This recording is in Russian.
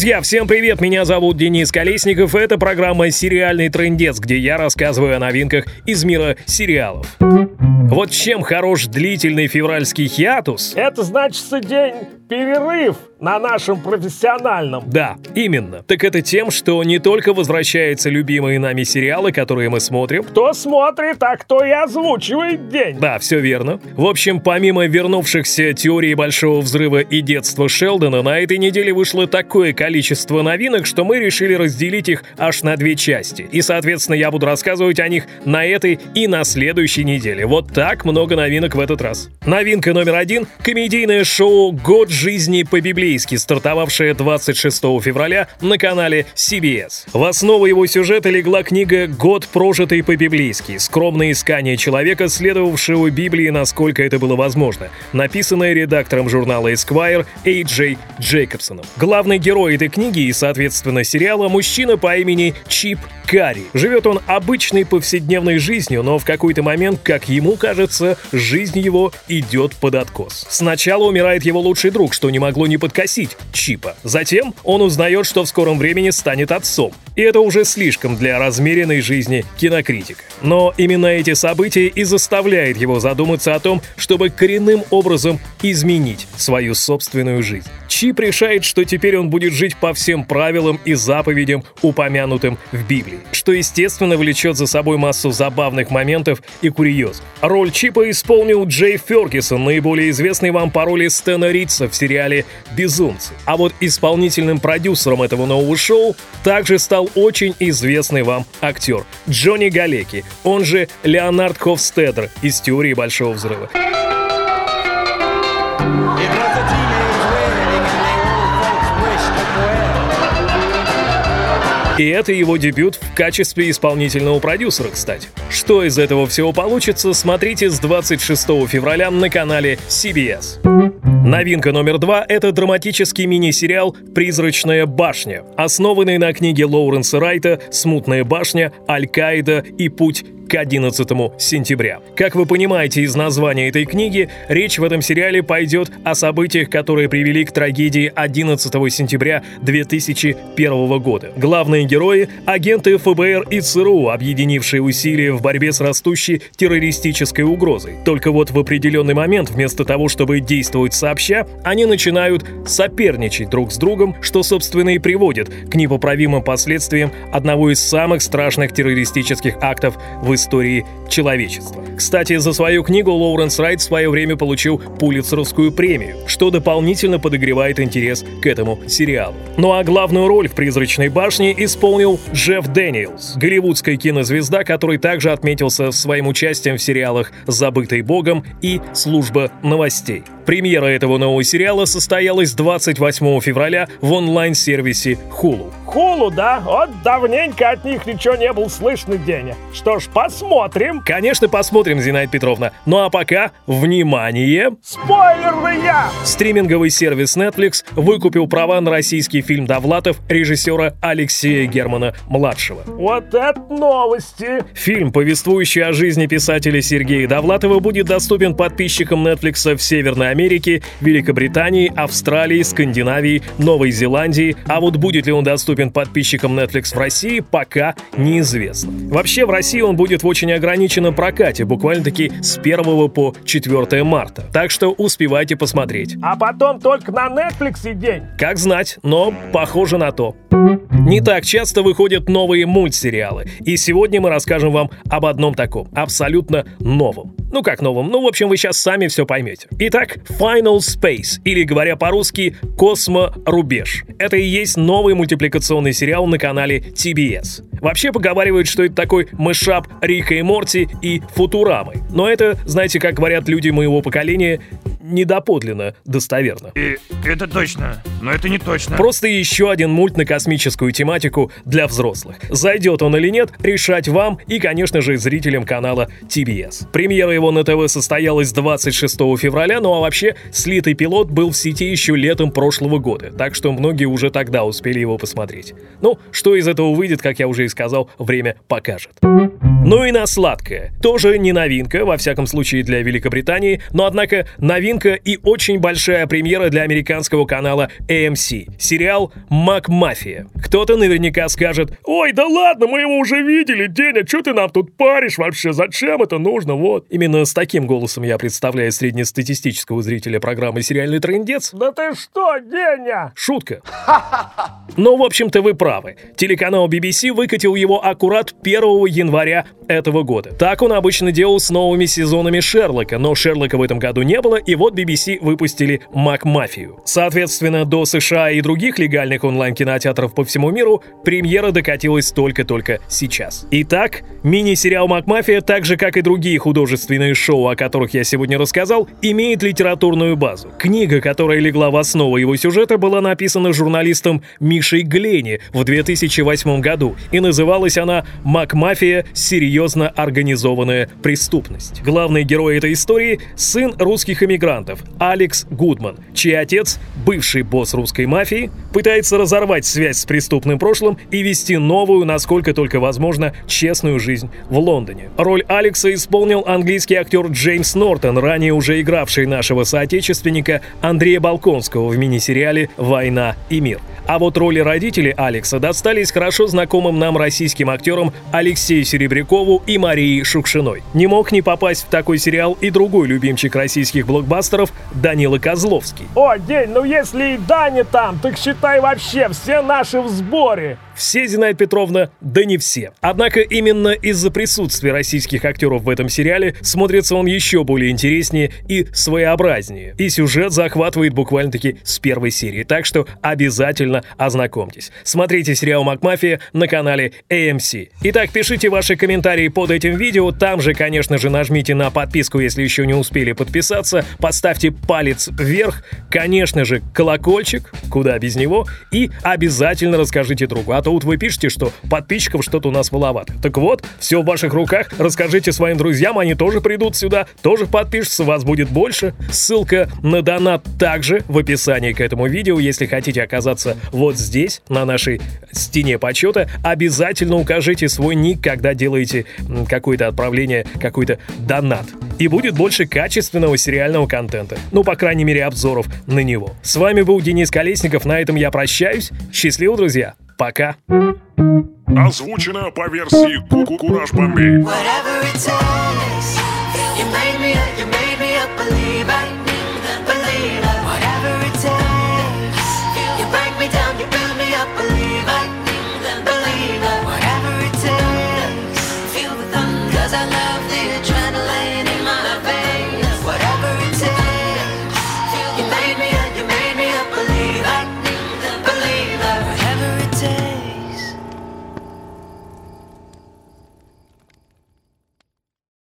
Друзья, всем привет! Меня зовут Денис Колесников. Это программа «Сериальный трендец», где я рассказываю о новинках из мира сериалов. Вот чем хорош длительный февральский хиатус? Это значит день перерыв на нашем профессиональном. Да, именно. Так это тем, что не только возвращаются любимые нами сериалы, которые мы смотрим. Кто смотрит, а кто и озвучивает день. Да, все верно. В общем, помимо вернувшихся теории Большого Взрыва и детства Шелдона, на этой неделе вышло такое количество новинок, что мы решили разделить их аж на две части. И, соответственно, я буду рассказывать о них на этой и на следующей неделе. Вот так много новинок в этот раз. Новинка номер один — комедийное шоу «Год жизни по-библейски», стартовавшее 26 февраля на канале CBS. В основу его сюжета легла книга «Год, прожитый по-библейски», скромное искание человека, следовавшего Библии, насколько это было возможно, написанное редактором журнала Esquire Эй Джей Джейкобсоном. Главный герой этой книги и, соответственно, сериала – мужчина по имени Чип Карри. Живет он обычной повседневной жизнью, но в какой-то момент, как ему кажется, жизнь его идет под откос. Сначала умирает его лучший друг, что не могло не подкосить Чипа. Затем он узнает, что в скором времени станет отцом. И это уже слишком для размеренной жизни кинокритика. Но именно эти события и заставляют его задуматься о том, чтобы коренным образом изменить свою собственную жизнь. Чип решает, что теперь он будет жить по всем правилам и заповедям, упомянутым в Библии, что, естественно, влечет за собой массу забавных моментов и курьез. Роль Чипа исполнил Джей Фергюсон, наиболее известный вам по роли Стэна Ритца в сериале «Безумцы». А вот исполнительным продюсером этого нового шоу также стал очень известный вам актер Джонни Галеки, он же Леонард Хофстедер из «Теории Большого Взрыва». И это его дебют в качестве исполнительного продюсера, кстати. Что из этого всего получится, смотрите с 26 февраля на канале CBS. Новинка номер два — это драматический мини-сериал «Призрачная башня», основанный на книге Лоуренса Райта «Смутная башня», «Аль-Каида» и «Путь к 11 сентября. Как вы понимаете из названия этой книги, речь в этом сериале пойдет о событиях, которые привели к трагедии 11 сентября 2001 года. Главные герои — агенты ФБР и ЦРУ, объединившие усилия в борьбе с растущей террористической угрозой. Только вот в определенный момент, вместо того, чтобы действовать сообща, они начинают соперничать друг с другом, что, собственно, и приводит к непоправимым последствиям одного из самых страшных террористических актов в истории человечества. Кстати, за свою книгу Лоуренс Райт в свое время получил Пулитцеровскую премию, что дополнительно подогревает интерес к этому сериалу. Ну а главную роль в «Призрачной башне» исполнил Джефф Дэниелс, голливудская кинозвезда, который также отметился своим участием в сериалах «Забытый богом» и «Служба новостей». Премьера этого нового сериала состоялась 28 февраля в онлайн-сервисе Hulu. Hulu, да? Вот давненько от них ничего не был слышно, Деня. Что ж, посмотрим. Конечно, посмотрим, Зинаида Петровна. Ну а пока, внимание! Спойлерная! Стриминговый сервис Netflix выкупил права на российский фильм «Довлатов» режиссера Алексея Германа-младшего. Вот это новости! Фильм, повествующий о жизни писателя Сергея Довлатова, будет доступен подписчикам Netflix в Северной Америке, Великобритании, Австралии, Скандинавии, Новой Зеландии. А вот будет ли он доступен подписчикам Netflix в России, пока неизвестно. Вообще, в России он будет в очень ограниченном прокате, буквально-таки с 1 по 4 марта. Так что успевайте посмотреть. А потом только на Netflix и день. Как знать, но похоже на то. Не так часто выходят новые мультсериалы, и сегодня мы расскажем вам об одном таком, абсолютно новом. Ну как новом? Ну, в общем, вы сейчас сами все поймете. Итак, Final Space, или говоря по-русски, Космо-рубеж. Это и есть новый мультипликационный сериал на канале TBS. Вообще поговаривают, что это такой мышап Рика и Морти и Футурамы. Но это, знаете, как говорят люди моего поколения, недоподлинно достоверно. И это точно, но это не точно. Просто еще один мульт на космическую тематику для взрослых. Зайдет он или нет, решать вам и, конечно же, зрителям канала TBS. Премьера его на ТВ состоялась 26 февраля, ну а вообще слитый пилот был в сети еще летом прошлого года, так что многие уже тогда успели его посмотреть. Ну, что из этого выйдет, как я уже и сказал, время покажет. Ну и на сладкое. Тоже не новинка, во всяком случае для Великобритании, но однако новинка и очень большая премьера для американского канала AMC. Сериал «Макмафия». Кто-то наверняка скажет «Ой, да ладно, мы его уже видели, Деня, что ты нам тут паришь вообще? Зачем это нужно? Вот». Именно с таким голосом я представляю среднестатистического зрителя программы «Сериальный трендец». Да ты что, Деня? Шутка. Но, в общем-то, вы правы. Телеканал BBC выкатил его аккурат 1 января этого года. Так он обычно делал с новыми сезонами Шерлока, но Шерлока в этом году не было, и вот BBC выпустили Макмафию. Соответственно, до США и других легальных онлайн-кинотеатров по всему миру премьера докатилась только-только сейчас. Итак, мини-сериал Макмафия, так же как и другие художественные шоу, о которых я сегодня рассказал, имеет литературную базу. Книга, которая легла в основу его сюжета, была написана журналистом Мишей Глени в 2008 году, и называлась она «Макмафия. Серьезно организованная преступность». Главный герой этой истории — сын русских эмигрантов Алекс Гудман, чей отец, бывший босс русской мафии, пытается разорвать связь с преступным прошлым и вести новую, насколько только возможно, честную жизнь в Лондоне. Роль Алекса исполнил английский актер Джеймс Нортон, ранее уже игравший нашего соотечественника Андрея Балконского в мини-сериале «Война и мир». А вот роли родителей Алекса достались хорошо знакомым нам российским актерам Алексею Серебрякову и Марии Шукшиной. Не мог не попасть в такой сериал и другой любимчик российских блокбастеров Данила Козловский. О, День, ну если и Даня там, так считай вообще все наши в сборе. Все, Зинаида Петровна, да не все. Однако именно из-за присутствия российских актеров в этом сериале смотрится он еще более интереснее и своеобразнее. И сюжет захватывает буквально-таки с первой серии, так что обязательно ознакомьтесь. Смотрите сериал «Макмафия» на канале AMC. Итак, пишите ваши комментарии под этим видео, там же, конечно же, нажмите на подписку, если еще не успели подписаться, поставьте палец вверх, конечно же, колокольчик, куда без него, и обязательно расскажите другу, а то вот вы пишете, что подписчиков что-то у нас маловато. Так вот, все в ваших руках, расскажите своим друзьям, они тоже придут сюда, тоже подпишутся, вас будет больше. Ссылка на донат также в описании к этому видео. Если хотите оказаться вот здесь, на нашей стене почета, обязательно укажите свой ник, когда делаете какое-то отправление, какой-то донат. И будет больше качественного сериального контента. Ну, по крайней мере, обзоров на него. С вами был Денис Колесников, на этом я прощаюсь. Счастливо, друзья! Пока. Озвучено по версии Куку Кураж I love the adrenaline.